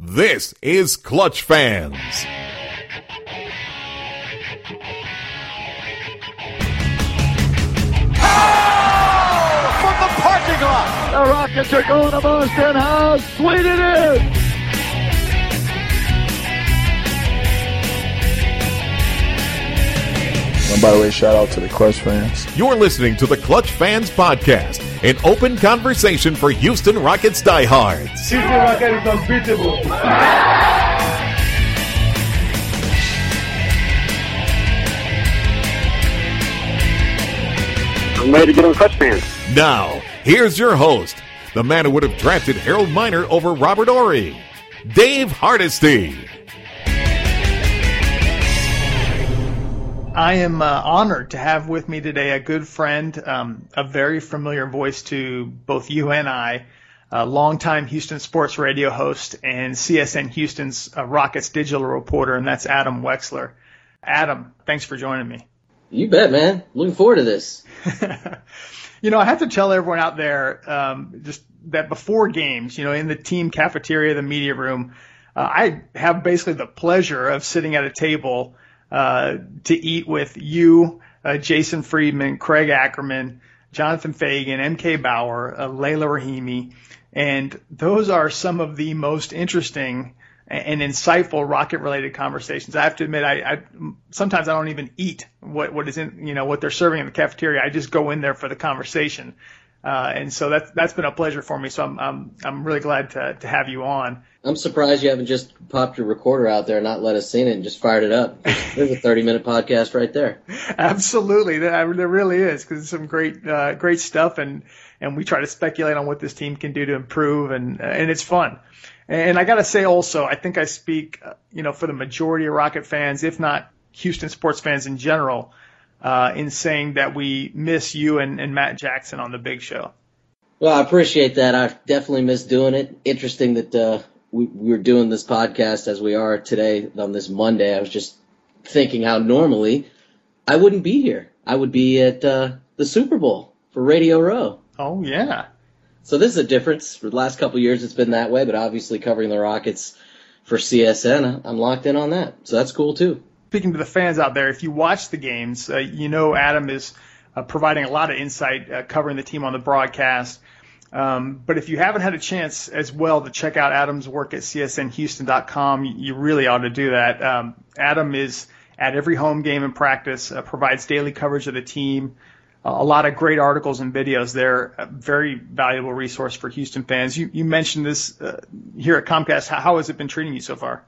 This is Clutch Fans. from the parking lot. The Rockets are going to Boston. How sweet it is! And by the way, shout out to the Clutch fans. You're listening to the Clutch Fans Podcast, an open conversation for Houston Rockets diehards. Houston Rockets is unbeatable. I'm ready to get on Clutch Fans. Now, here's your host, the man who would have drafted Harold Miner over Robert Horry, Dave Hardesty. I am uh, honored to have with me today a good friend, um, a very familiar voice to both you and I, a longtime Houston sports radio host and CSN Houston's uh, Rockets digital reporter, and that's Adam Wexler. Adam, thanks for joining me. You bet, man. Looking forward to this. you know, I have to tell everyone out there um, just that before games, you know, in the team cafeteria, the media room, uh, I have basically the pleasure of sitting at a table uh, to eat with you, uh, Jason Friedman, Craig Ackerman, Jonathan Fagan, MK Bauer, uh, Layla Rahimi, and those are some of the most interesting and insightful rocket related conversations. I have to admit, I, I sometimes I don't even eat what what is in you know what they're serving in the cafeteria. I just go in there for the conversation, uh, and so that's that's been a pleasure for me. So I'm I'm I'm really glad to to have you on. I'm surprised you haven't just popped your recorder out there and not let us see it and just fired it up. There's a 30 minute podcast right there. Absolutely, there, there really is because it's some great uh, great stuff, and and we try to speculate on what this team can do to improve, and and it's fun. And I got to say also, I think I speak, uh, you know, for the majority of Rocket fans, if not Houston sports fans in general, uh, in saying that we miss you and, and Matt Jackson on the big show. Well, I appreciate that. I definitely miss doing it. Interesting that uh, we, we were doing this podcast as we are today on this Monday. I was just thinking how normally I wouldn't be here. I would be at uh, the Super Bowl for Radio Row. Oh yeah. So this is a difference. For the last couple of years, it's been that way, but obviously covering the Rockets for CSN, I'm locked in on that. So that's cool too. Speaking to the fans out there, if you watch the games, uh, you know Adam is uh, providing a lot of insight uh, covering the team on the broadcast. Um, but if you haven't had a chance as well to check out Adam's work at csnhouston.com, you really ought to do that. Um, Adam is at every home game and practice, uh, provides daily coverage of the team, a lot of great articles and videos there. A very valuable resource for Houston fans. You, you mentioned this uh, here at Comcast. How, how, has it been treating you so far?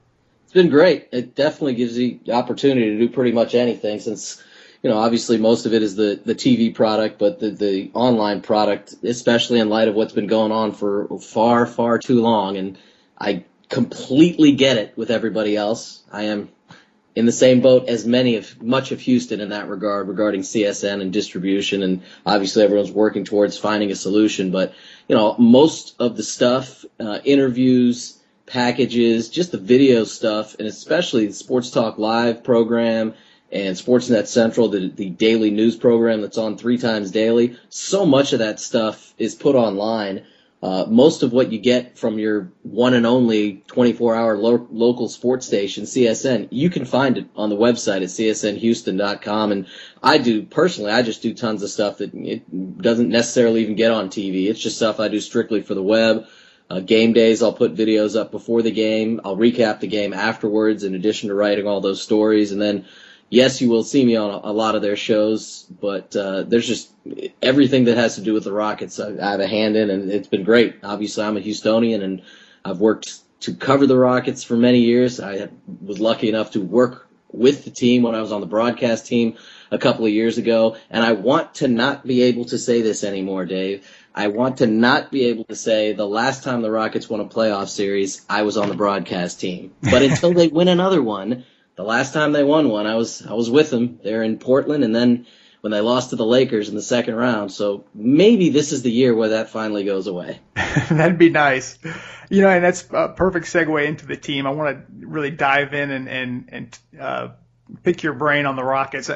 It's been great. It definitely gives you the opportunity to do pretty much anything since, you know, obviously most of it is the, the TV product, but the, the online product, especially in light of what's been going on for far, far too long. And I completely get it with everybody else. I am in the same boat as many of much of Houston in that regard regarding CSN and distribution and obviously everyone's working towards finding a solution but you know most of the stuff uh, interviews packages just the video stuff and especially the sports talk live program and sportsnet central the, the daily news program that's on three times daily so much of that stuff is put online uh, most of what you get from your one and only 24 hour lo- local sports station, CSN, you can find it on the website at csnhouston.com. And I do, personally, I just do tons of stuff that it doesn't necessarily even get on TV. It's just stuff I do strictly for the web. Uh, game days, I'll put videos up before the game. I'll recap the game afterwards in addition to writing all those stories. And then yes, you will see me on a, a lot of their shows, but uh, there's just everything that has to do with the Rockets. I, I have a hand in, and it's been great. Obviously, I'm a Houstonian, and I've worked to cover the Rockets for many years. I was lucky enough to work with the team when I was on the broadcast team a couple of years ago, and I want to not be able to say this anymore, Dave. I want to not be able to say the last time the Rockets won a playoff series, I was on the broadcast team. But until they win another one, the last time they won one, I was I was with them. They're in Portland, and then when they lost to the Lakers in the second round. So maybe this is the year where that finally goes away. That'd be nice. You know, and that's a perfect segue into the team. I want to really dive in and and and uh, pick your brain on the Rockets.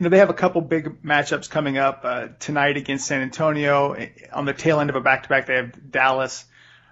You know, they have a couple big matchups coming up uh, tonight against San Antonio. On the tail end of a back-to-back, they have Dallas.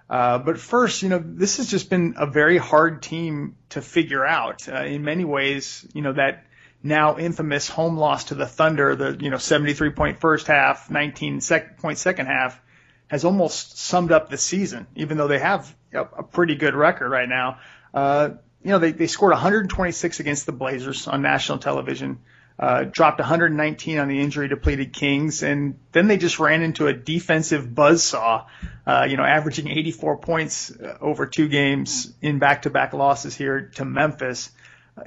Uh, but first, you know, this has just been a very hard team to figure out. Uh, in many ways, you know, that now infamous home loss to the Thunder, the, you know, 73 point first half, 19 sec- point second half, has almost summed up the season, even though they have a, a pretty good record right now. Uh, you know, they, they scored 126 against the Blazers on national television uh, dropped 119 on the injury depleted Kings, and then they just ran into a defensive buzzsaw, uh, you know, averaging 84 points uh, over two games in back to back losses here to Memphis.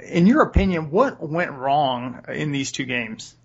In your opinion, what went wrong in these two games?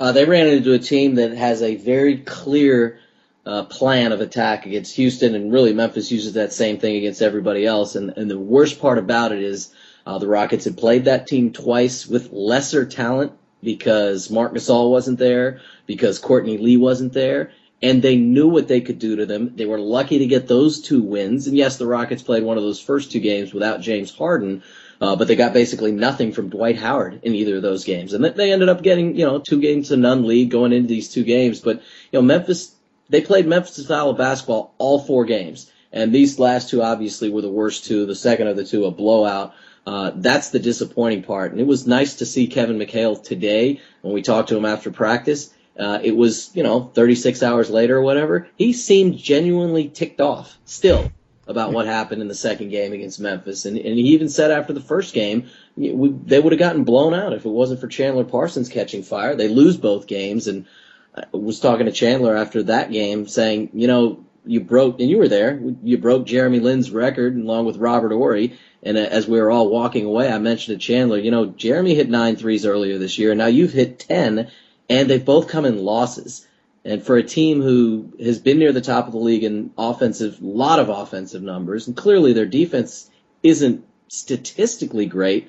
Uh, they ran into a team that has a very clear uh, plan of attack against Houston, and really Memphis uses that same thing against everybody else. And, and the worst part about it is uh, the Rockets had played that team twice with lesser talent because Marc Gasol wasn't there, because Courtney Lee wasn't there, and they knew what they could do to them. They were lucky to get those two wins. And yes, the Rockets played one of those first two games without James Harden, uh, but they got basically nothing from Dwight Howard in either of those games. And they ended up getting, you know, two games to none lead going into these two games. But, you know, Memphis, they played Memphis style of basketball all four games. And these last two obviously were the worst two. The second of the two, a blowout. Uh, that's the disappointing part. And it was nice to see Kevin McHale today when we talked to him after practice. Uh, it was, you know, 36 hours later or whatever. He seemed genuinely ticked off still about what happened in the second game against Memphis. And, and he even said after the first game, we, they would have gotten blown out if it wasn't for Chandler Parsons catching fire. They lose both games. And I was talking to Chandler after that game saying, you know, you broke, and you were there, you broke Jeremy Lin's record along with Robert Horry and as we were all walking away, I mentioned to Chandler, you know, Jeremy hit nine threes earlier this year. And now you've hit 10 and they've both come in losses. And for a team who has been near the top of the league in offensive, a lot of offensive numbers, and clearly their defense isn't statistically great,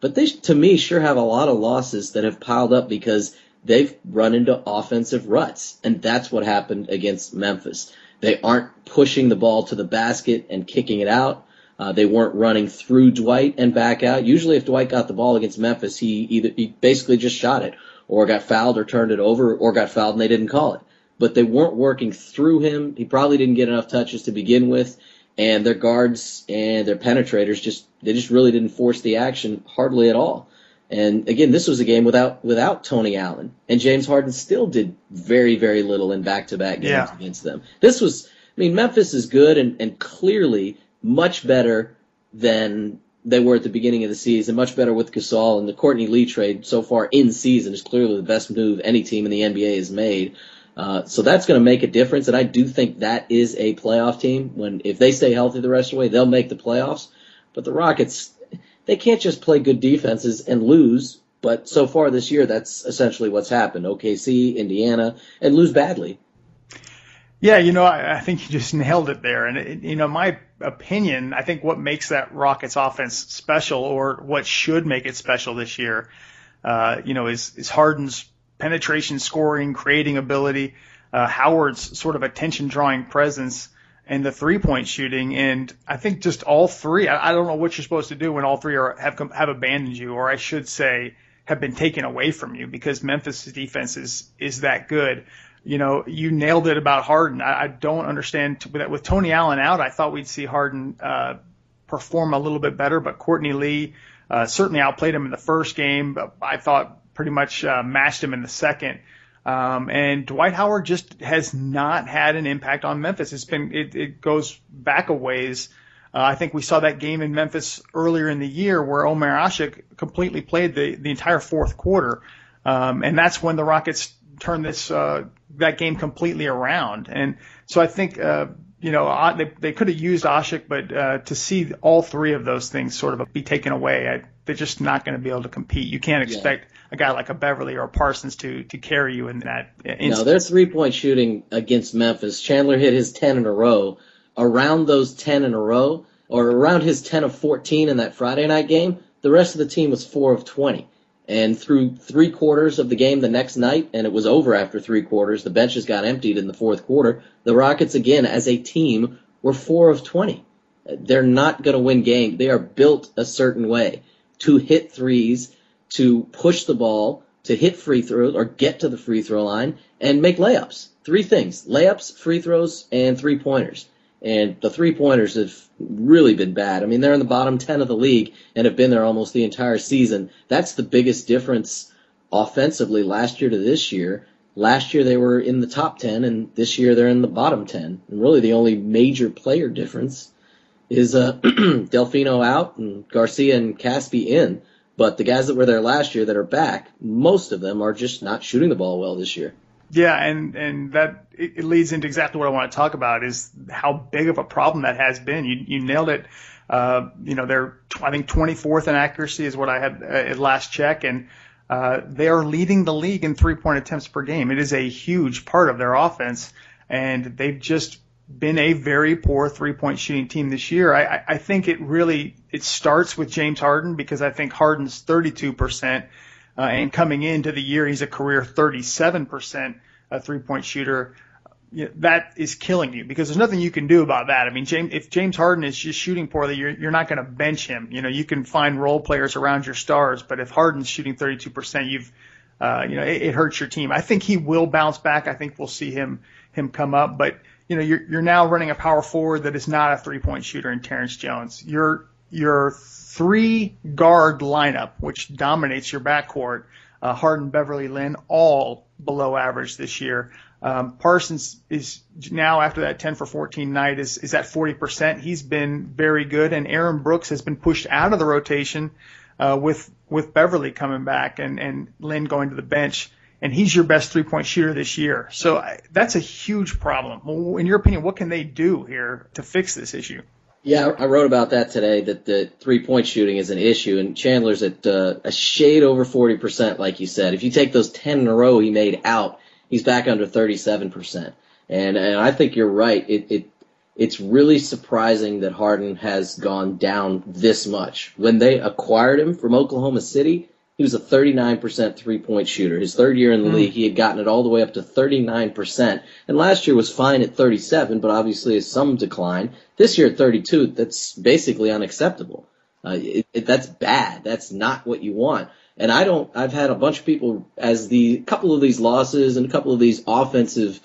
but they, to me, sure have a lot of losses that have piled up because they've run into offensive ruts. And that's what happened against Memphis. They aren't pushing the ball to the basket and kicking it out. Uh, they weren't running through Dwight and back out. Usually, if Dwight got the ball against Memphis, he either he basically just shot it, or got fouled, or turned it over, or got fouled and they didn't call it. But they weren't working through him. He probably didn't get enough touches to begin with, and their guards and their penetrators just they just really didn't force the action hardly at all. And again, this was a game without without Tony Allen, and James Harden still did very very little in back to back games yeah. against them. This was, I mean, Memphis is good and and clearly much better than they were at the beginning of the season, much better with Gasol and the Courtney Lee trade so far in season is clearly the best move any team in the NBA has made. Uh, so that's going to make a difference, and I do think that is a playoff team. When if they stay healthy the rest of the way, they'll make the playoffs. But the Rockets, they can't just play good defenses and lose. But so far this year, that's essentially what's happened. OKC, Indiana, and lose badly. Yeah, you know, I, I think you just nailed it there. And, it, you know, my opinion, I think what makes that Rockets offense special or what should make it special this year, uh, you know, is, is Harden's penetration scoring, creating ability, uh, Howard's sort of attention drawing presence and the three point shooting. And I think just all three, I, I don't know what you're supposed to do when all three are, have, have abandoned you, or I should say, have been taken away from you because Memphis' defense is, is that good you know, you nailed it about Harden. I, I don't understand t- with, Tony Allen out. I thought we'd see Harden uh, perform a little bit better, but Courtney Lee uh, certainly outplayed him in the first game. I thought pretty much uh, matched him in the second. Um, and Dwight Howard just has not had an impact on Memphis. It's been it, it goes back a ways. Uh, I think we saw that game in Memphis earlier in the year where Omer Asik completely played the the entire fourth quarter, um, and that's when the Rockets turned this uh, that game completely around. And so I think, uh, you know, they, they could have used Asik, but uh, to see all three of those things sort of be taken away, I, they're just not going to be able to compete. You can't expect yeah. a guy like a Beverley or a Parsons to to carry you in that. Instance. No, their three point shooting against Memphis. Chandler hit his ten in a row. Around those ten in a row, or around his ten of fourteen in that Friday night game, the rest of the team was four of twenty. And through three quarters of the game the next night, and it was over after three quarters, the benches got emptied in the fourth quarter. The Rockets, again, as a team, were four of 20. They're not going to win games. They are built a certain way to hit threes, to push the ball, to hit free throws or get to the free throw line and make layups. Three things layups, free throws, and three pointers. And the three pointers have really been bad. I mean, they're in the bottom 10 of the league and have been there almost the entire season. That's the biggest difference offensively last year to this year. Last year they were in the top 10 and this year they're in the bottom 10. And really the only major player difference is uh, Delfino out and Garcia and Casspi in. But the guys that were there last year that are back, most of them are just not shooting the ball well this year. Yeah, and and that it, leads into exactly what I want to talk about is how big of a problem that has been. You you nailed it. Uh, you know, they're I think 24th in accuracy is what I had uh, at last check, and uh, they are leading the league in three point attempts per game. It is a huge part of their offense, and they've just been a very poor three point shooting team this year. I, I think it really it starts with James Harden because I think Harden's 32 percent uh, and coming into the year, he's a career 37% uh, three point shooter. You know, that is killing you because there's nothing you can do about that. I mean, James, if James Harden is just shooting poorly, you're, you're not going to bench him. You know, you can find role players around your stars, but if Harden's shooting 32%, you've, uh, you know, it, it hurts your team. I think he will bounce back. I think we'll see him, him come up, but you know, you're, you're now running a power forward that is not a three point shooter in Terrence Jones. You're, you're three guard lineup, which dominates your backcourt, uh, Harden, Beverley, Lin, all below average this year. Um, Parsons is now after that 10 for 14 night is, is at 40%. He's been very good and Aaron Brooks has been pushed out of the rotation, uh, with, with Beverley coming back and, and Lin going to the bench. And he's your best three point shooter this year. So I, that's a huge problem. In your opinion, what can they do here to fix this issue? Yeah, I wrote about that today. That the three point shooting is an issue, and Chandler's at uh, a shade over forty percent, like you said. If you take those ten in a row he made out, he's back under thirty seven percent. And and I think you're right. It it it's really surprising that Harden has gone down this much. When they acquired him from Oklahoma City, he was a 39% three point shooter. His third year in the mm. league, he had gotten it all the way up to 39%. And last year was fine at 37, but obviously is some decline. This year at 32, that's basically unacceptable. Uh, it, it, that's bad. That's not what you want. And I don't, I've had a bunch of people as the couple of these losses and a couple of these offensive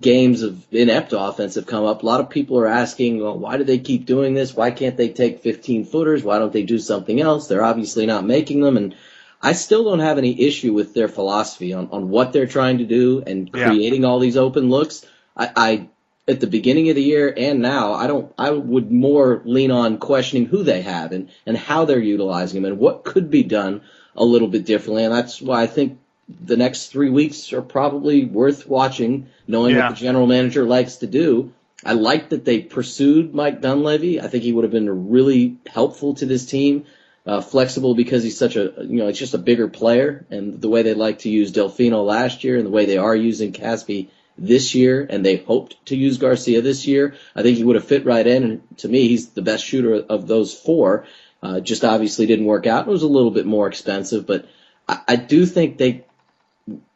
games of inept offense have come up. A lot of people are asking, well, why do they keep doing this? Why can't they take 15 footers? Why don't they do something else? They're obviously not making them. And I still don't have any issue with their philosophy on, on what they're trying to do and creating yeah. all these open looks. I, I at the beginning of the year and now, I don't. I would more lean on questioning who they have and and how they're utilizing them and what could be done a little bit differently. And that's why I think the next three weeks are probably worth watching, knowing yeah. what the general manager likes to do. I like that they pursued Mike Dunleavy. I think he would have been really helpful to this team uh, flexible because he's such a you know it's just a bigger player and the way they like to use Delfino last year and the way they are using Casspi this year and they hoped to use Garcia this year. I think he would have fit right in and to me he's the best shooter of those four. Uh, just obviously didn't work out. It was a little bit more expensive, but I, I do think they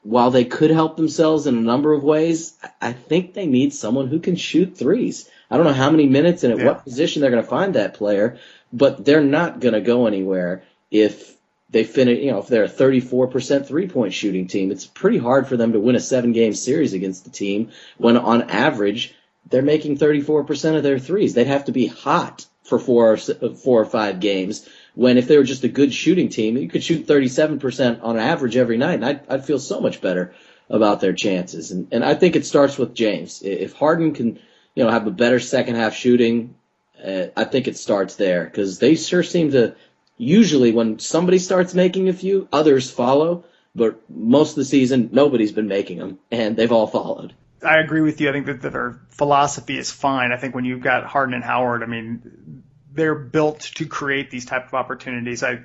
while they could help themselves in a number of ways, I think they need someone who can shoot threes. I don't know how many minutes and at yeah. what position they're going to find that player, but they're not going to go anywhere if they finish, you know, if they're a 34% three point shooting team. It's pretty hard for them to win a seven game series against the team when on average they're making 34% of their threes. They'd have to be hot for four or, four or five games. When if they were just a good shooting team, you could shoot 37% on average every night, and I'd, I'd feel so much better about their chances. And, and I think it starts with James. If Harden can, you know, have a better second half shooting, uh, I think it starts there because they sure seem to. Usually, when somebody starts making a few, others follow. But most of the season, nobody's been making them, and they've all followed. I agree with you. I think that, that their philosophy is fine. I think when you've got Harden and Howard, I mean, they're built to create these type of opportunities. I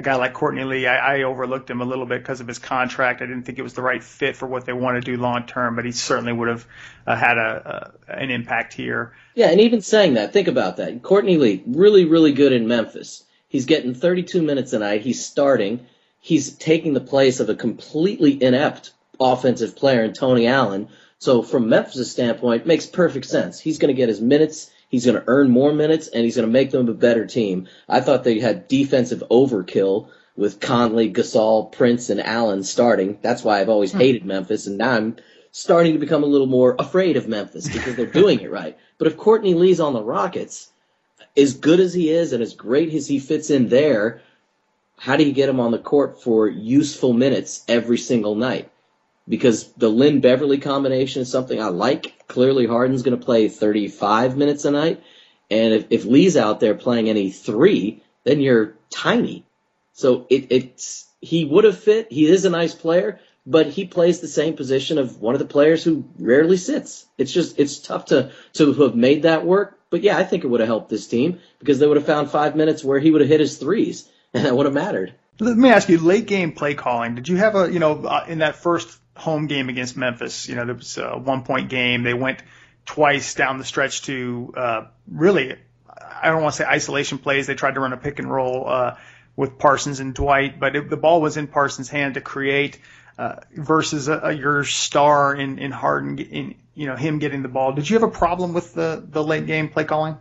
a guy like Courtney Lee, I, I overlooked him a little bit because of his contract. I didn't think it was the right fit for what they want to do long term, but he certainly would have uh, had a, an impact here. Yeah, and even saying that, think about that. Courtney Lee, really, really good in Memphis. He's getting 32 minutes a night. He's starting. He's taking the place of a completely inept offensive player in Tony Allen. So from Memphis' standpoint, makes perfect sense. He's going to get his minutes. He's going to earn more minutes and he's going to make them a better team. I thought they had defensive overkill with Conley, Gasol, Prince, and Allen starting. That's why I've always hmm. hated Memphis, and now I'm starting to become a little more afraid of Memphis because they're doing it right. But if Courtney Lee's on the Rockets, as good as he is and as great as he fits in there, how do you get him on the court for useful minutes every single night? Because the Lin Beverley combination is something I like. Clearly, Harden's going to play 35 minutes a night. And if, if Lee's out there playing any three, then you're tiny. So it, it's, he would have fit. He is a nice player, but he plays the same position of one of the players who rarely sits. It's just, it's tough to, to have made that work. But yeah, I think it would have helped this team because they would have found five minutes where he would have hit his threes and that would have mattered. Let me ask you, late game play calling. Did you have a, you know, uh, in that first home game against Memphis, you know, there was a one point game. They went twice down the stretch to uh, really, I don't want to say isolation plays. They tried to run a pick and roll uh, with Parsons and Dwight, but it, the ball was in Parsons' hand to create uh, versus a, a, your star in, in Harden, in, you know, him getting the ball. Did you have a problem with the, the late game play calling?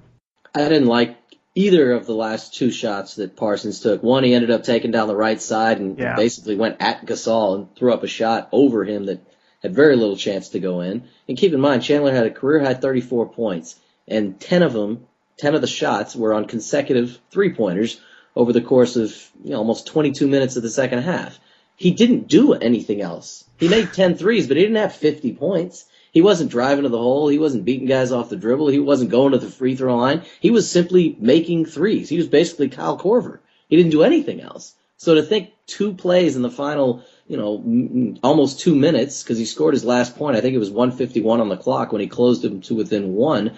I didn't like either of the last two shots that Parsons took. One, he ended up taking down the right side and yeah. basically went at Gasol and threw up a shot over him that had very little chance to go in. And keep in mind, Chandler had a career high 34 points, and 10 of them, 10 of the shots were on consecutive three pointers over the course of you know, almost 22 minutes of the second half. He didn't do anything else. He made 10 threes, but he didn't have 50 points. He wasn't driving to the hole. He wasn't beating guys off the dribble. He wasn't going to the free throw line. He was simply making threes. He was basically Kyle Korver. He didn't do anything else. So to think two plays in the final, you know, almost two minutes, because he scored his last point. I think it was 151 on the clock when he closed him to within one,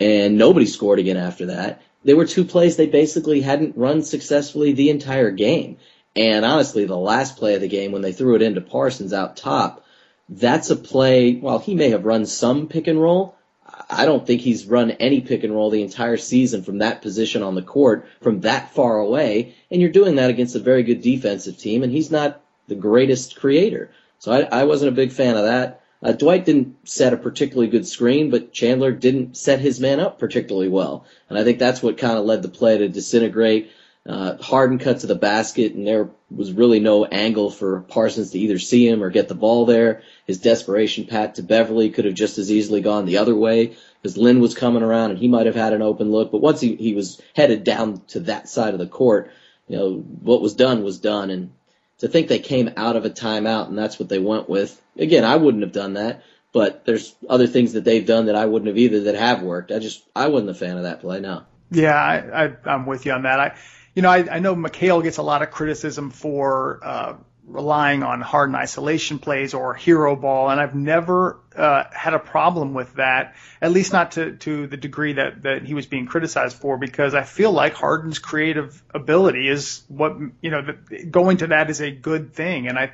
and nobody scored again after that. There were two plays they basically hadn't run successfully the entire game. And honestly, the last play of the game when they threw it into Parsons out top, that's a play. While he may have run some pick and roll, I don't think he's run any pick and roll the entire season from that position on the court from that far away. And you're doing that against a very good defensive team, and he's not the greatest creator. So I, I wasn't a big fan of that. Uh, Dwight didn't set a particularly good screen, but Chandler didn't set his man up particularly well. And I think that's what kind of led the play to disintegrate. Uh, Harden cut to the basket, and there was really no angle for Parsons to either see him or get the ball there. His desperation pat to Beverley could have just as easily gone the other way because Lin was coming around and he might have had an open look. But once he, he was headed down to that side of the court, you know, what was done was done. And to think they came out of a timeout and that's what they went with, again, I wouldn't have done that. But there's other things that they've done that I wouldn't have either that have worked. I just, I wasn't a fan of that play, no. Yeah, I, I, I'm with you on that. I, you know, I, I know McHale gets a lot of criticism for uh, relying on Harden isolation plays or hero ball, and I've never uh, had a problem with that, at least not to, to the degree that, that he was being criticized for, because I feel like Harden's creative ability is what, you know, the, going to that is a good thing. And I,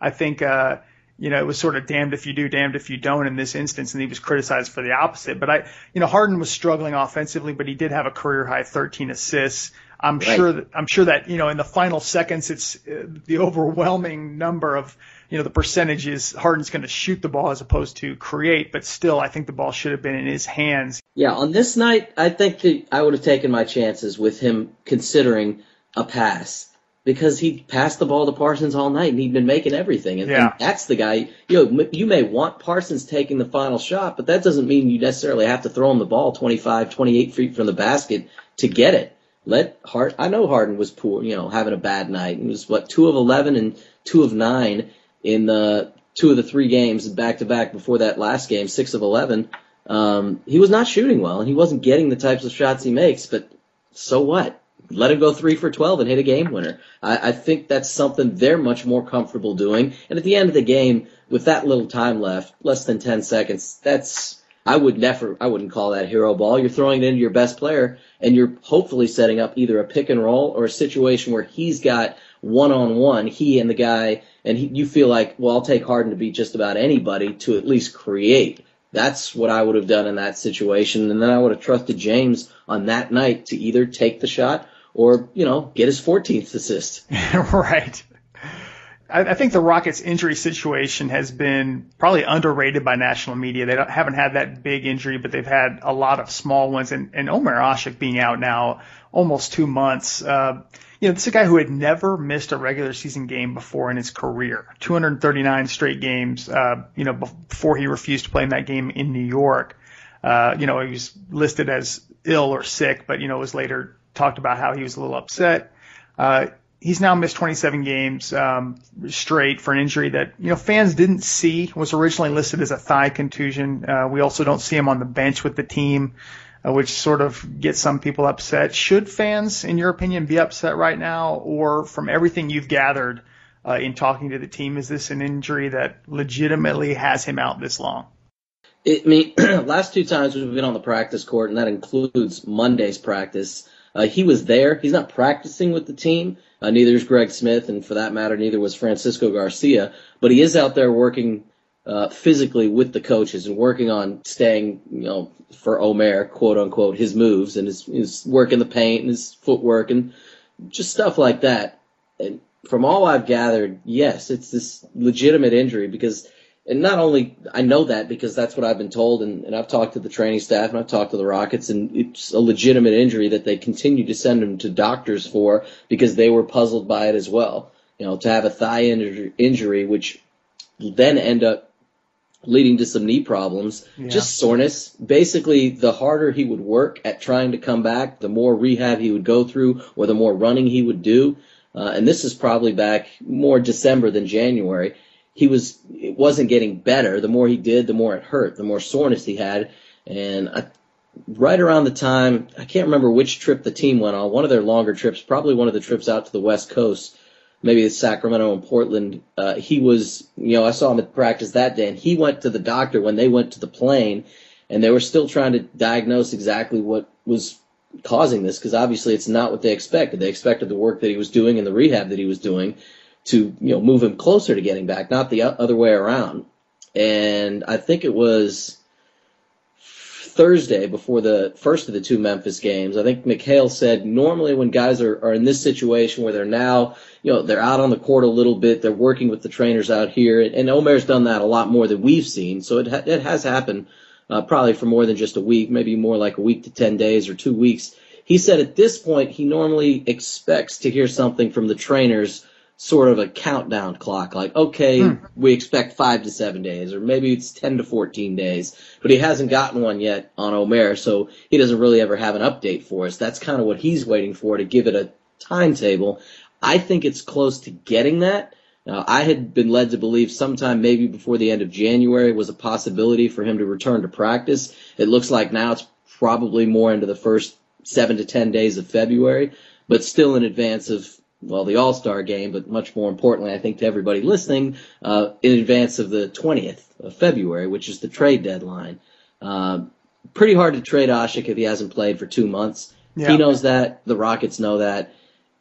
I think, uh, you know, it was sort of damned if you do, damned if you don't in this instance, and he was criticized for the opposite. But I, you know, Harden was struggling offensively, but he did have a career high 13 assists. I'm right. sure that I'm sure that you know in the final seconds, it's uh, the overwhelming number of you know the percentages Harden's going to shoot the ball as opposed to create. But still, I think the ball should have been in his hands. Yeah, on this night, I think that I would have taken my chances with him considering a pass because he passed the ball to Parsons all night and he'd been making everything. And, yeah. and, that's the guy, you know, you may want Parsons taking the final shot, but that doesn't mean you necessarily have to throw him the ball 25, 28 feet from the basket to get it. Let Hart, I know Harden was poor, you know, having a bad night. He was what, two of 11 and two of nine in the two of the three games back to back before that last game, six of 11. Um, he was not shooting well and he wasn't getting the types of shots he makes, but so what? let him go three for 12 and hit a game winner. I, I think that's something they're much more comfortable doing. And at the end of the game, with that little time left, less than 10 seconds, that's, I would never, I wouldn't call that hero ball. You're throwing it into your best player and you're hopefully setting up either a pick and roll or a situation where he's got one on one, he and the guy, and he, you feel like, well, I'll take Harden to beat just about anybody to at least create. That's what I would have done in that situation. And then I would have trusted James on that night to either take the shot or, you know, get his 14th assist. right. I, think the Rockets' injury situation has been probably underrated by national media. They haven't had that big injury, but they've had a lot of small ones. And, and Omer Asik being out now almost two months. Uh, you know, this is a guy who had never missed a regular season game before in his career. 239 straight games. Uh, you know, before he refused to play in that game in New York. Uh, you know, he was listed as ill or sick, but you know, was later talked about how he was a little upset. Uh, he's now missed 27 games um, straight for an injury that you know fans didn't see. Was originally listed as a thigh contusion. Uh, we also don't see him on the bench with the team, uh, which sort of gets some people upset. Should fans, in your opinion, be upset right now, or from everything you've gathered uh, in talking to the team, is this an injury that legitimately has him out this long? It, I mean, last two times we've been on the practice court, and that includes Monday's practice. Uh, he was there. He's not practicing with the team. Uh, neither is Greg Smith, and for that matter, neither was Francisco Garcia. But he is out there working uh, physically with the coaches and working on staying, you know, for Omer, quote unquote, his moves and his, his work in the paint and his footwork and just stuff like that. And from all I've gathered, yes, it's this legitimate injury because and not only I know that because that's what I've been told, and, and I've talked to the training staff and I've talked to the Rockets, and it's a legitimate injury that they continue to send him to doctors for because they were puzzled by it as well. You know, to have a thigh injury, injury which then end up leading to some knee problems, yeah. just soreness. Basically, the harder he would work at trying to come back, the more rehab he would go through, or the more running he would do. Uh, and this is probably back more December than January he was it wasn't getting better. The more he did, the more it hurt. The more soreness he had, and I, right around the time I can't remember which trip the team went on. One of their longer trips, probably one of the trips out to the West Coast, maybe the Sacramento and Portland. Uh, he was, you know, I saw him at practice that day, and he went to the doctor when they went to the plane, and they were still trying to diagnose exactly what was causing this because obviously it's not what they expected. They expected the work that he was doing and the rehab that he was doing to you know move him closer to getting back, not the other way around. And I think it was Thursday before the first of the two Memphis games. I think McHale said normally when guys are, are in this situation where they're now, you know, they're out on the court a little bit, they're working with the trainers out here, and Omer's done that a lot more than we've seen. So it ha- it has happened uh, probably for more than just a week, maybe more like a week to ten days or two weeks. He said at this point he normally expects to hear something from the trainers sort of a countdown clock, like, okay, hmm. we expect five to seven days, or maybe it's 10 to 14 days, but he hasn't gotten one yet on Omer, so he doesn't really ever have an update for us. That's kind of what he's waiting for to give it a timetable. I think it's close to getting that. Now, I had been led to believe sometime maybe before the end of January was a possibility for him to return to practice. It looks like now it's probably more into the first seven to ten days of February, but still in advance of well, the All Star game, but much more importantly, I think to everybody listening, uh, in advance of the 20th of February, which is the trade deadline. Uh, pretty hard to trade Asik if he hasn't played for two months. Yeah. He knows that. The Rockets know that.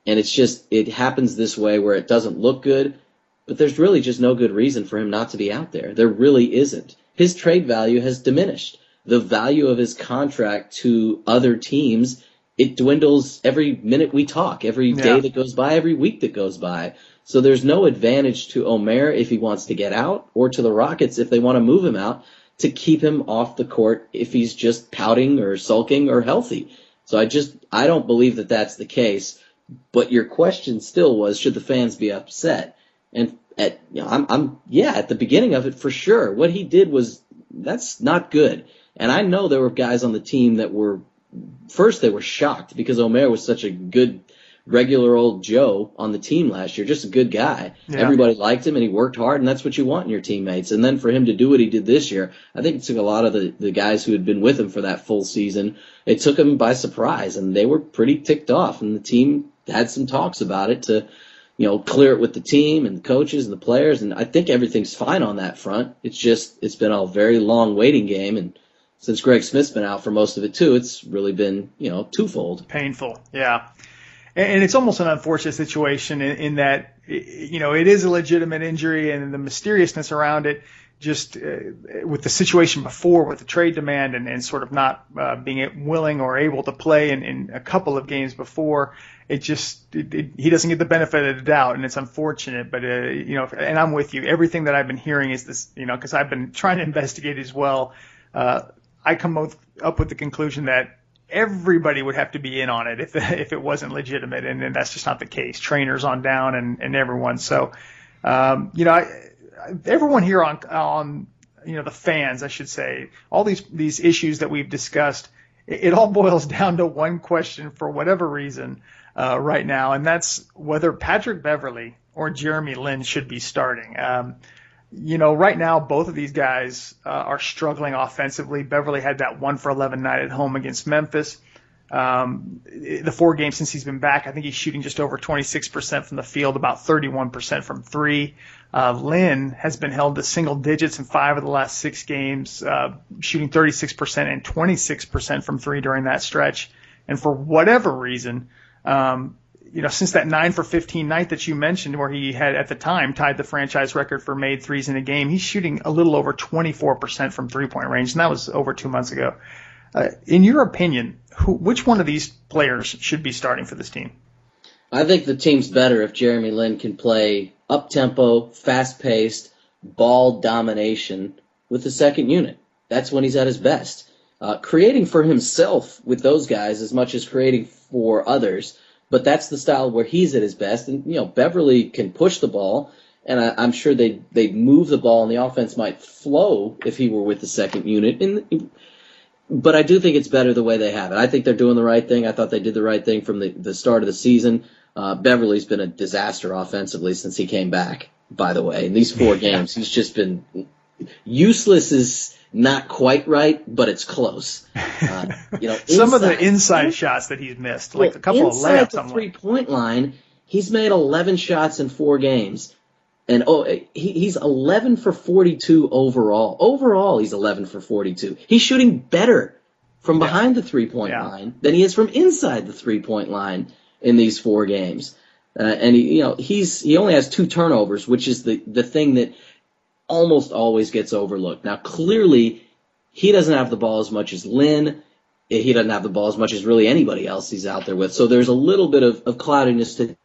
And it's just, it happens this way where it doesn't look good, but there's really just no good reason for him not to be out there. There really isn't. His trade value has diminished. The value of his contract to other teams it dwindles every minute we talk, every yeah. day that goes by, every week that goes by. So there's no advantage to Omer if he wants to get out, or to the Rockets if they want to move him out to keep him off the court if he's just pouting or sulking or healthy. So I just I don't believe that that's the case. But your question still was, should the fans be upset? And at you know, I'm I'm yeah at the beginning of it for sure. What he did was that's not good. And I know there were guys on the team that were first they were shocked because Omer was such a good regular old Joe on the team last year, just a good guy. Yeah. Everybody liked him and he worked hard and that's what you want in your teammates. And then for him to do what he did this year, I think it took a lot of the, the guys who had been with him for that full season, it took them by surprise and they were pretty ticked off and the team had some talks about it to, you know, clear it with the team and the coaches and the players and I think everything's fine on that front. It's just, it's been a very long waiting game and since Greg Smith's been out for most of it too, it's really been you know twofold painful. Yeah, and it's almost an unfortunate situation in, that you know it is a legitimate injury and the mysteriousness around it just uh, with the situation before with the trade demand and, and sort of not uh, being willing or able to play in, in a couple of games before, it just it, it, he doesn't get the benefit of the doubt, and it's unfortunate. But uh, you know, and I'm with you. Everything that I've been hearing is this, you know, because I've been trying to investigate as well. Uh, I come up with the conclusion that everybody would have to be in on it if if it wasn't legitimate, and, and that's just not the case. Trainers on down and and everyone. So, um, you know, I, everyone here on on you know the fans, I should say, all these these issues that we've discussed, it, it all boils down to one question for whatever reason uh, right now, and that's whether Patrick Beverley or Jeremy Lin should be starting. Um, you know, right now both of these guys uh, are struggling offensively. Beverley had that one for 11 night at home against Memphis. Um, the four games since he's been back, I think he's shooting just over 26% from the field, about 31% from three. Uh, Lin has been held to single digits in five of the last six games, uh, shooting 36% and 26% from three during that stretch. And for whatever reason, um, you know, since that nine for 15 night that you mentioned, where he had at the time tied the franchise record for made threes in a game, he's shooting a little over 24% from three point range, and that was over two months ago. Uh, in your opinion, who, which one of these players should be starting for this team? I think the team's better if Jeremy Lin can play up tempo, fast paced, ball domination with the second unit. That's when he's at his best. Uh, creating for himself with those guys as much as creating for others. But that's the style where he's at his best. And, you know, Beverley can push the ball, and I, am sure they they'd move the ball, and the offense might flow if he were with the second unit. And, but I do think it's better the way they have it. I think they're doing the right thing. I thought they did the right thing from the, the start of the season. Uh, Beverley's been a disaster offensively since he came back, by the way. In these four games, he's just been useless is not quite right, but it's close. Uh, you know, some of the inside shots that he's missed, like a couple of layups. the three point line, he's made 11 shots in four games. And oh, he, he's 11 for 42 overall. Overall, he's 11 for 42. He's shooting better from behind yeah. the three point yeah. line than he is from inside the three point line in these four games. Uh, and he, you know, he's he only has two turnovers, which is the the thing that almost always gets overlooked. Now, clearly, he doesn't have the ball as much as Lin. He doesn't have the ball as much as really anybody else he's out there with. So there's a little bit of, of cloudiness to,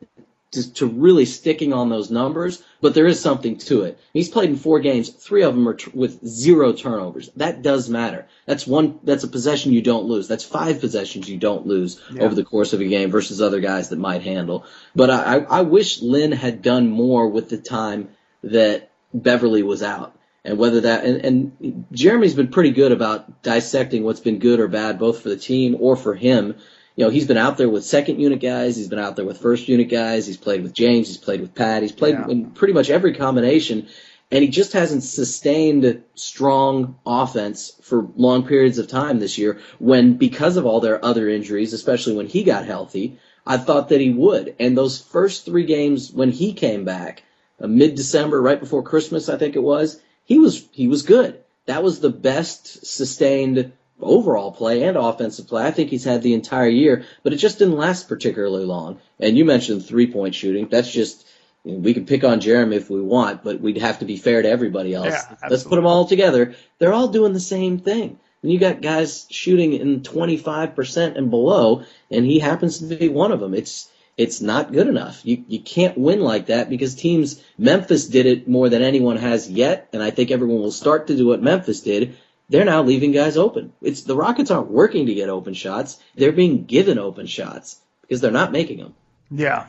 to, to really sticking on those numbers, but there is something to it. He's played in four games. Three of them are with zero turnovers. That does matter. That's one. That's a possession you don't lose. That's five possessions you don't lose yeah. over the course of a game versus other guys that might handle. But I, I wish Lin had done more with the time that Beverley was out. And whether that and, and Jeremy's been pretty good about dissecting what's been good or bad, both for the team or for him. You know, he's been out there with second unit guys, he's been out there with first unit guys, he's played with James, he's played with Pat, he's played yeah. in pretty much every combination, and he just hasn't sustained strong offense for long periods of time this year when because of all their other injuries, especially when he got healthy, I thought that he would. And those first three games when he came back, uh, mid December, right before Christmas, I think it was. He was he was good. That was the best sustained overall play and offensive play I think he's had the entire year, but it just didn't last particularly long. And you mentioned three point shooting. That's just we can pick on Jeremy if we want, but we'd have to be fair to everybody else. Yeah, Let's put them all together. They're all doing the same thing. And you got guys shooting in 25% and below, and he happens to be one of them. It's it's not good enough. You you can't win like that because teams Memphis did it more than anyone has yet, and I think everyone will start to do what Memphis did. They're now leaving guys open. It's the Rockets aren't working to get open shots; they're being given open shots because they're not making them. Yeah.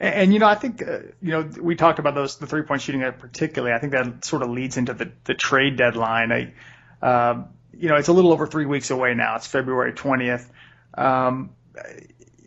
And, and you know, I think uh, you know we talked about those the three point shooting particularly. I think that sort of leads into the the trade deadline. I, uh, you know, it's a little over three weeks away now. It's February twentieth. Um,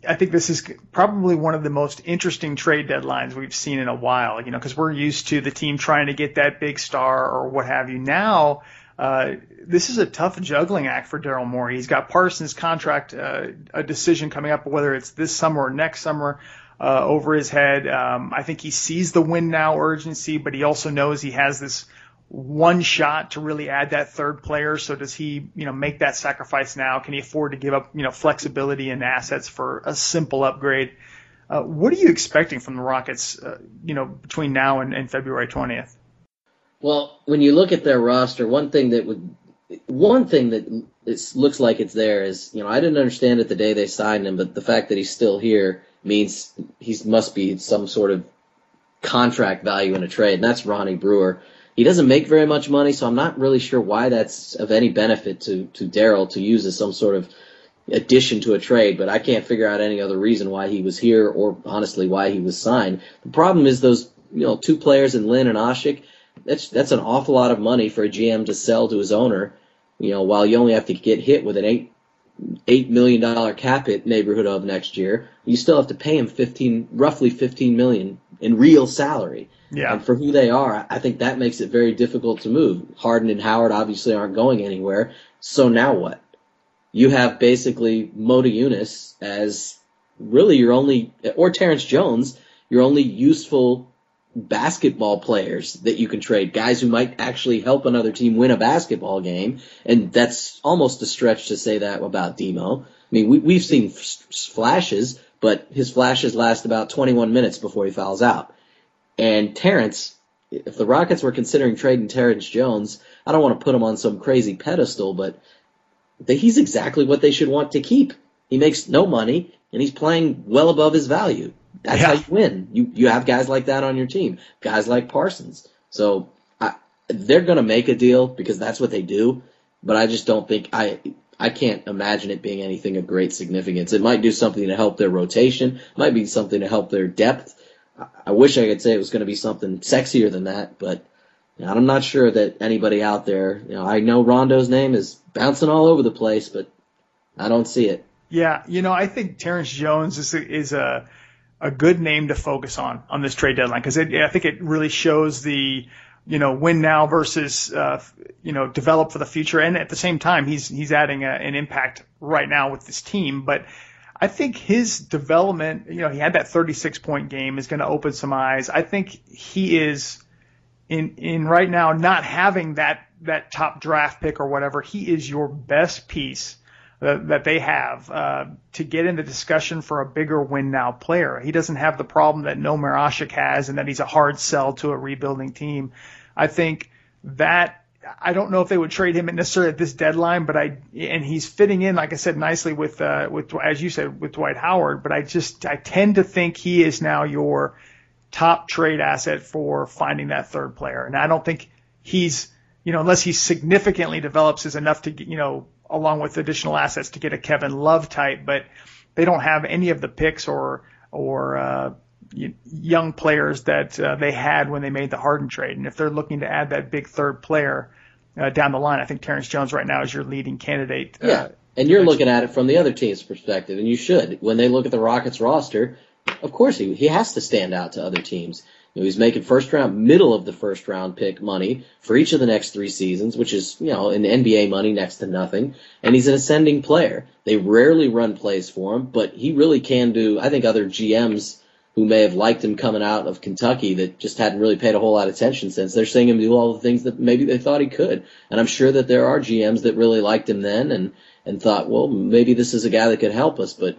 I think this is probably one of the most interesting trade deadlines we've seen in a while, you know, because we're used to the team trying to get that big star or what have you. Now, uh, this is a tough juggling act for Daryl Morey. He's got Parsons' contract, uh, a decision coming up, whether it's this summer or next summer, uh, over his head. Um, I think he sees the win now urgency, but he also knows he has this one shot to really add that third player. So does he, you know, make that sacrifice now? Can he afford to give up, you know, flexibility and assets for a simple upgrade? Uh, what are you expecting from the Rockets, uh, you know, between now and, and February 20th? Well, when you look at their roster, one thing that would, one thing that it looks like it's there is, you know, I didn't understand it the day they signed him, but the fact that he's still here means he must be some sort of contract value in a trade, and that's Ronnie Brewer. He doesn't make very much money, so I'm not really sure why that's of any benefit to to Daryl to use as some sort of addition to a trade, but I can't figure out any other reason why he was here or honestly why he was signed. The problem is those you know two players in Lin and Asik. That's that's an awful lot of money for a GM to sell to his owner. You know, while you only have to get hit with an eight eight million dollar cap hit neighborhood of next year, you still have to pay him fifteen roughly fifteen million in real salary. Yeah. And for who they are, I think that makes it very difficult to move. Harden and Howard obviously aren't going anywhere. So now what? You have basically Motiejunas as really your only, or Terrence Jones, your only useful basketball players that you can trade, guys who might actually help another team win a basketball game. And that's almost a stretch to say that about Demo. I mean, we, we've seen flashes, but his flashes last about 21 minutes before he fouls out. And Terrence, if the Rockets were considering trading Terrence Jones, I don't want to put him on some crazy pedestal, but he's exactly what they should want to keep. He makes no money and he's playing well above his value. That's yeah. how you win. You you have guys like that on your team, guys like Parsons. So I, they're going to make a deal because that's what they do. But I just don't think I I can't imagine it being anything of great significance. It might do something to help their rotation, might be something to help their depth. I wish I could say it was going to be something sexier than that, but I'm not sure that anybody out there, you know, I know Rondo's name is bouncing all over the place, but I don't see it. Yeah, you know, I think Terrence Jones is a, is a a good name to focus on on this trade deadline because I think it really shows the you know win now versus uh, you know develop for the future, and at the same time he's he's adding a, an impact right now with this team, but. I think his development, you know, he had that 36 point game is going to open some eyes. I think he is in in right now not having that that top draft pick or whatever. He is your best piece that, that they have uh, to get in the discussion for a bigger win now player. He doesn't have the problem that Omer Asik has and that he's a hard sell to a rebuilding team. I think that I don't know if they would trade him necessarily at this deadline, but I and he's fitting in, like I said, nicely with uh, with as you said with Dwight Howard. But I just I tend to think he is now your top trade asset for finding that third player, and I don't think he's you know unless he significantly develops is enough to you know along with additional assets to get a Kevin Love type, but they don't have any of the picks or or uh, young players that uh, they had when they made the Harden trade. And if they're looking to add that big third player uh, down the line, I think Terrence Jones right now is your leading candidate. Uh, yeah, and you're looking at it from the other team's perspective, and you should. When they look at the Rockets roster, of course he he has to stand out to other teams. You know, he's making first round, middle of the first round pick money for each of the next three seasons, which is, you know, in NBA money next to nothing. And he's an ascending player. They rarely run plays for him, but he really can do, I think other GMs who may have liked him coming out of Kentucky that just hadn't really paid a whole lot of attention since they're seeing him do all the things that maybe they thought he could. And I'm sure that there are GMs that really liked him then and, and thought, well, maybe this is a guy that could help us, but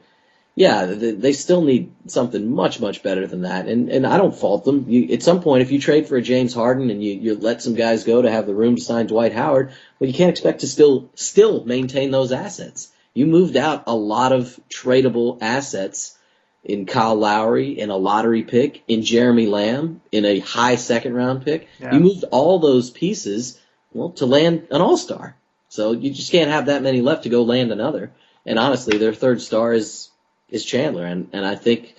yeah, they still need something much, much better than that. And and I don't fault them. You, at some point, if you trade for a James Harden and you, you let some guys go to have the room to sign Dwight Howard, well, you can't expect to still still maintain those assets. You moved out a lot of tradable assets in Kyle Lowry, in a lottery pick, in Jeremy Lamb, in a high second round pick. Yeah. You moved all those pieces, well, to land an all star. So you just can't have that many left to go land another. And honestly, their third star is is Chandler, and and I think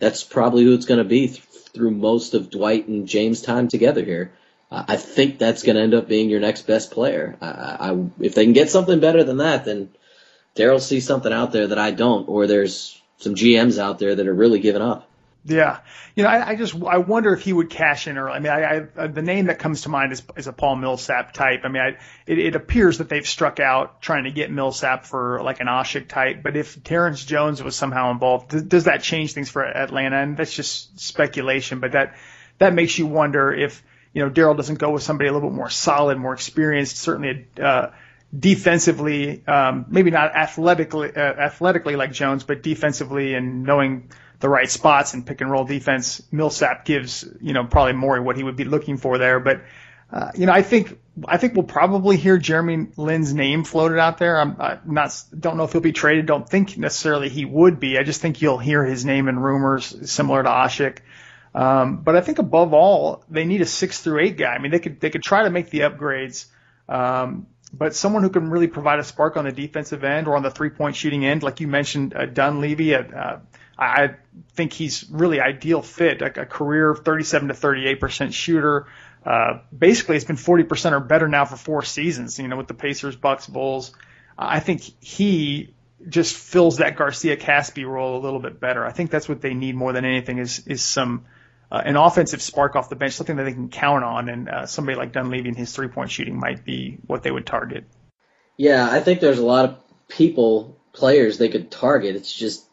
that's probably who it's going to be th- through most of Dwight and James' time together here. Uh, I think that's going to end up being your next best player. I, I, if they can get something better than that, then Daryl sees something out there that I don't, or there's some GMs out there that are really giving up. Yeah, you know, I, I just I wonder if he would cash in early. I mean, I, I uh, the name that comes to mind is is a Paul Millsap type. I mean, I, it, it appears that they've struck out trying to get Millsap for like an Asik type. But if Terrence Jones was somehow involved, does, does that change things for Atlanta? And that's just speculation. But that that makes you wonder if you know Daryl doesn't go with somebody a little bit more solid, more experienced, certainly. Uh, defensively, um, maybe not athletically, uh, athletically like Jones, but defensively and knowing the right spots and pick and roll defense, Millsap gives, you know, probably more what he would be looking for there. But Uh, you know, I think I think we'll probably hear Jeremy Lin's name floated out there. I'm, I'm not don't know if he'll be traded. Don't think necessarily he would be. I just think you'll hear his name in rumors similar to Asik. Um, but I think above all, they need a six through eight guy. I mean, they could they could try to make the upgrades, um, but someone who can really provide a spark on the defensive end or on the three point shooting end, like you mentioned, uh, Dunleavy. Uh, I think he's really ideal fit, a, a career 37 to 38 percent shooter. Uh, basically, it's been 40 percent or better now for four seasons. You know, with the Pacers, Bucks, Bulls. I think he just fills that Garcia Casspi role a little bit better. I think that's what they need more than anything is is some uh, an offensive spark off the bench, something that they can count on, and uh, somebody like Dunleavy and his three point shooting might be what they would target. Yeah, I think there's a lot of people, players they could target. It's just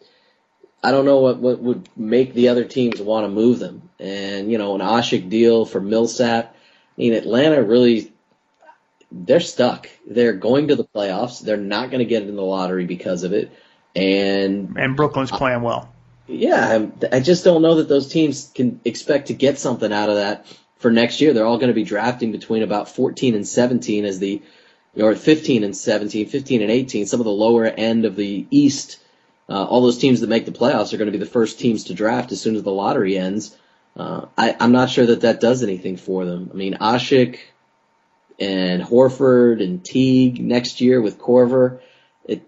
I don't know what, what would make the other teams want to move them. And you know, an Asik deal for Millsap. I mean, Atlanta really they're stuck. They're going to the playoffs. They're not going to get in the lottery because of it. And and Brooklyn's playing well yeah, I just don't know that those teams can expect to get something out of that for next year. They're all going to be drafting between about 14 and 17 as the, or 15 and 17, 15 and 18, some of the lower end of the East. Uh, all those teams that make the playoffs are going to be the first teams to draft as soon as the lottery ends. Uh, I, I'm not sure that that does anything for them. I mean, Asik and Horford and Teague next year with Korver, it,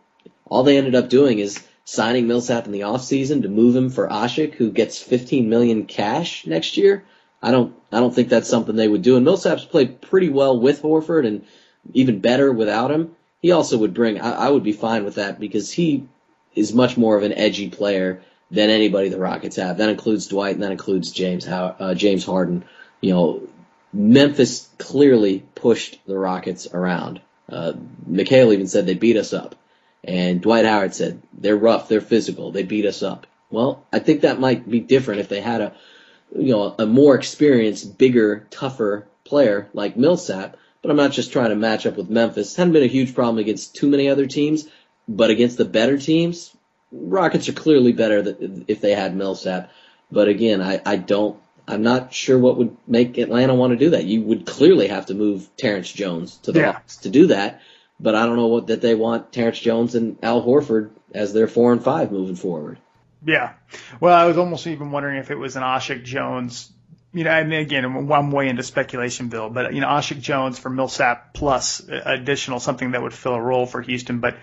all they ended up doing is signing Millsap in the offseason to move him for Asik, who gets 15 million cash next year. I don't, I don't think that's something they would do. And Millsap's played pretty well with Horford and even better without him. He also would bring, I, I would be fine with that because he is much more of an edgy player than anybody the Rockets have. That includes Dwight and that includes James, uh, James Harden. You know, Memphis clearly pushed the Rockets around. Uh, McHale even said they beat us up. And Dwight Howard said, they're rough, they're physical, they beat us up. Well, I think that might be different if they had a, you know, a more experienced, bigger, tougher player like Millsap. But I'm not just trying to match up with Memphis. It Hadn't been a huge problem against too many other teams, but against the better teams, Rockets are clearly better if they had Millsap. But again, I, I don't, I'm not sure what would make Atlanta want to do that. You would clearly have to move Terrence Jones to the yeah. Rockets to do that but I don't know what that they want Terrence Jones and Al Horford as their four and five moving forward. Yeah. Well, I was almost even wondering if it was an Asik Jones. You know, I mean, again, I'm way into speculation, Bill, but you know, Asik Jones for Millsap plus additional something that would fill a role for Houston. But,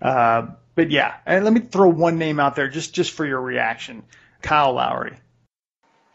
uh, but yeah, and let me throw one name out there just just for your reaction, Kyle Lowry.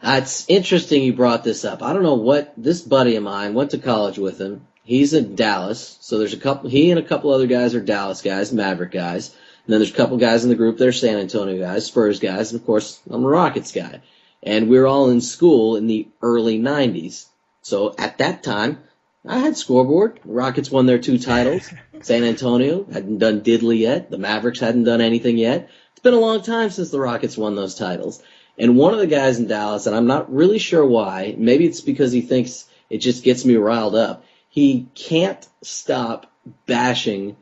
Uh, it's interesting you brought this up. I don't know what this buddy of mine went to college with him. He's in Dallas, so there's a couple. He and a couple other guys are Dallas guys, Maverick guys, and then there's a couple guys in the group that are San Antonio guys, Spurs guys, and of course I'm a Rockets guy. And we are all in school in the early '90s. So at that time, I had scoreboard. Rockets won their two titles. San Antonio hadn't done diddly yet. The Mavericks hadn't done anything yet. It's been a long time since the Rockets won those titles. And one of the guys in Dallas, and I'm not really sure why, maybe it's because he thinks it just gets me riled up he can't stop bashing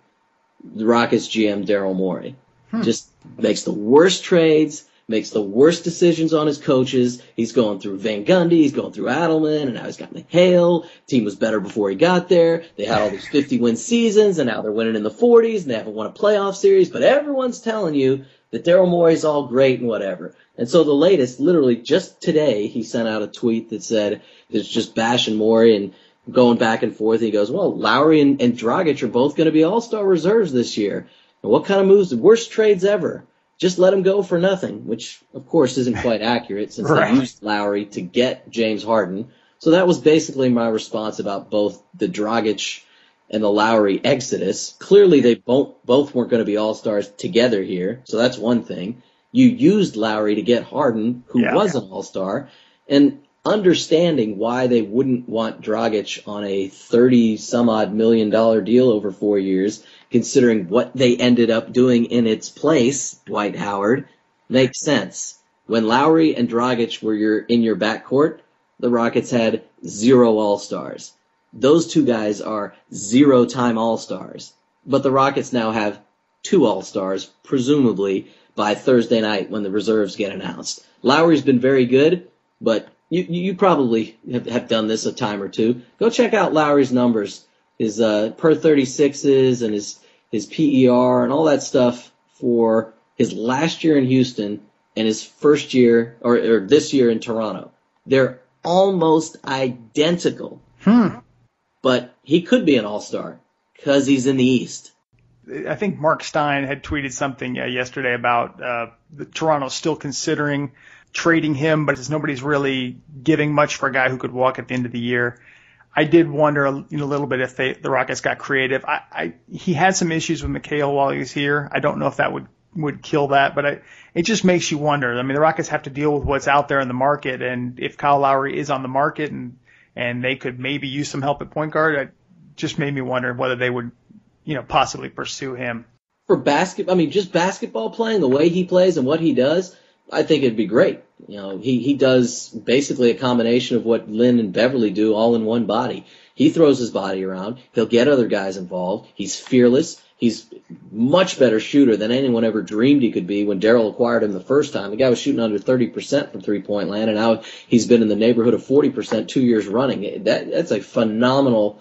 the Rockets GM Daryl Morey. Hmm. Just makes the worst trades, makes the worst decisions on his coaches. He's going through Van Gundy, he's going through Adelman, and now he's got McHale. Team was better before he got there. They had all these 50 win seasons, and now they're winning in the 40s, and they haven't won a playoff series, but everyone's telling you that Daryl Morey's all great and whatever. And so the latest, literally just today, he sent out a tweet that said it's just bashing Morey and going back and forth. He goes, well, Lowry and, and Dragic are both going to be all-star reserves this year. And what kind of moves? The worst trades ever. Just let him go for nothing, which of course isn't quite accurate since right. they used Lowry to get James Harden. So that was basically my response about both the Dragic and the Lowry exodus. Clearly they both, both weren't going to be all-stars together here. So that's one thing. You used Lowry to get Harden, who yeah. was an all-star. And understanding why they wouldn't want Dragic on a 30 some odd million dollar deal over four years, considering what they ended up doing in its place, Dwight Howard, makes sense. When Lowry and Dragic were your, in your backcourt, the Rockets had zero All-Stars. Those two guys are zero time All-Stars. But the Rockets now have two All-Stars, presumably by Thursday night when the reserves get announced. Lowry's been very good, but you you probably have, have done this a time or two. Go check out Lowry's numbers, his uh, per 36s and his his PER and all that stuff for his last year in Houston and his first year or, or this year in Toronto. They're almost identical. Hmm. But he could be an all-star because he's in the East. I think Marc Stein had tweeted something uh, yesterday about uh, the Toronto still considering trading him, but nobody's really giving much for a guy who could walk at the end of the year. I did wonder you know, a little bit if they, the Rockets got creative. I, I, he had some issues with McHale while he was here. I don't know if that would would kill that, but I, it just makes you wonder. I mean, the Rockets have to deal with what's out there in the market, and if Kyle Lowry is on the market and and they could maybe use some help at point guard, it just made me wonder whether they would, you know, possibly pursue him. For basketball, I mean, just basketball playing, the way he plays and what he does, I think it'd be great. You know, he, he does basically a combination of what Lin and Beverley do all in one body. He throws his body around. He'll get other guys involved. He's fearless. He's much better shooter than anyone ever dreamed he could be when Daryl acquired him the first time. The guy was shooting under 30% from three point land and now he's been in the neighborhood of 40% two years running. That, that's a phenomenal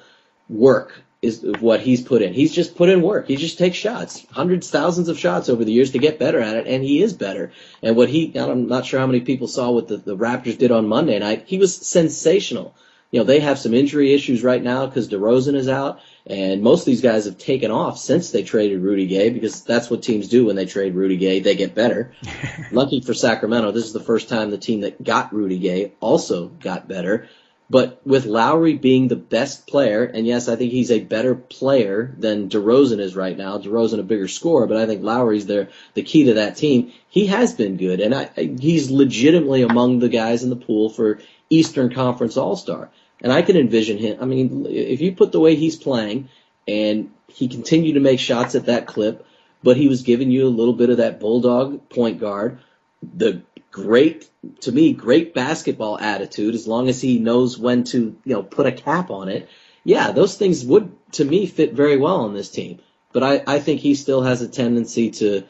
work is what he's put in. He's just put in work. He just takes shots, hundreds, thousands of shots over the years to get better at it, and he is better. And what he, I'm not sure how many people saw what the, the Raptors did on Monday night. He was sensational. You know, they have some injury issues right now because DeRozan is out, and most of these guys have taken off since they traded Rudy Gay because that's what teams do when they trade Rudy Gay. They get better. Lucky for Sacramento, this is the first time the team that got Rudy Gay also got better. But with Lowry being the best player, and yes, I think he's a better player than DeRozan is right now. DeRozan a bigger scorer, but I think Lowry's the the key to that team. He has been good, and I, he's legitimately among the guys in the pool for Eastern Conference All Star. And I can envision him. I mean, if you put the way he's playing, and he continued to make shots at that clip, but he was giving you a little bit of that bulldog point guard. The great to me great basketball attitude as long as he knows when to you know put a cap on it. Yeah those things would to me fit very well on this team. But i i think he still has a tendency to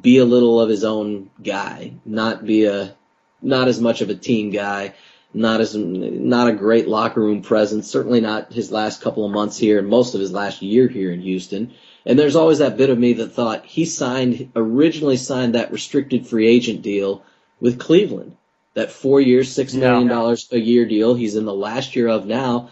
be a little of his own guy not be a not as much of a team guy not as not a great locker room presence certainly not his last couple of months here and most of his last year here in houston. And there's always that bit of me that thought he signed originally signed that restricted free agent deal with Cleveland. That four years, six million dollars a year deal he's in the last year of now.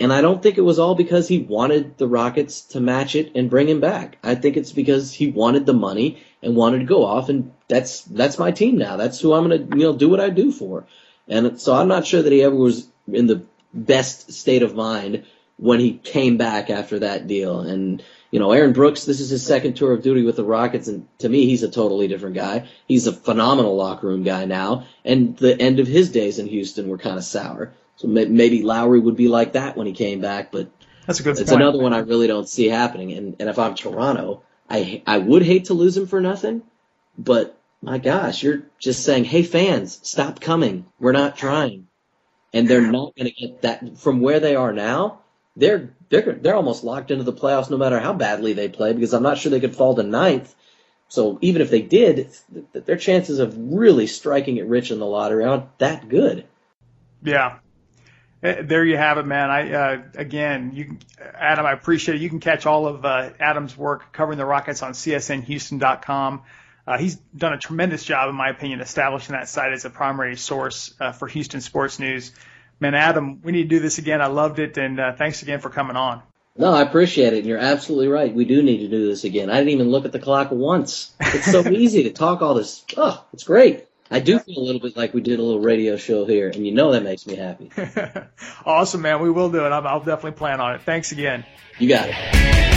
And I don't think it was all because he wanted the Rockets to match it and bring him back. I think it's because he wanted the money and wanted to go off and that's that's my team now. That's who I'm gonna you know do what I do for. And so I'm not sure that he ever was in the best state of mind when he came back after that deal. And you know, Aaron Brooks, this is his second tour of duty with the Rockets, and to me, he's a totally different guy. He's a phenomenal locker room guy now, and the end of his days in Houston were kind of sour. So maybe Lowry would be like that when he came back, but that's a good. It's another one I really don't see happening. And and if I'm Toronto, I I would hate to lose him for nothing, but my gosh, you're just saying, hey fans, stop coming. We're not trying, and they're not going to get that from where they are now they're they're they're almost locked into the playoffs no matter how badly they play because I'm not sure they could fall to ninth. So even if they did, their chances of really striking it rich in the lottery aren't that good. Yeah. Eh, there you have it, man. I uh, again, you, Adam, I appreciate it. You can catch all of uh, Adam's work covering the Rockets on CSNHouston.com. Uh, he's done a tremendous job, in my opinion, establishing that site as a primary source uh, for Houston sports news man, Adam, we need to do this again. I loved it, and uh, thanks again for coming on. No, I appreciate it, and you're absolutely right. We do need to do this again. I didn't even look at the clock once. It's so easy to talk all this. Oh, it's great. I do feel a little bit like we did a little radio show here, and you know that makes me happy. awesome, man. We will do it. I'll, I'll definitely plan on it. Thanks again. You got it.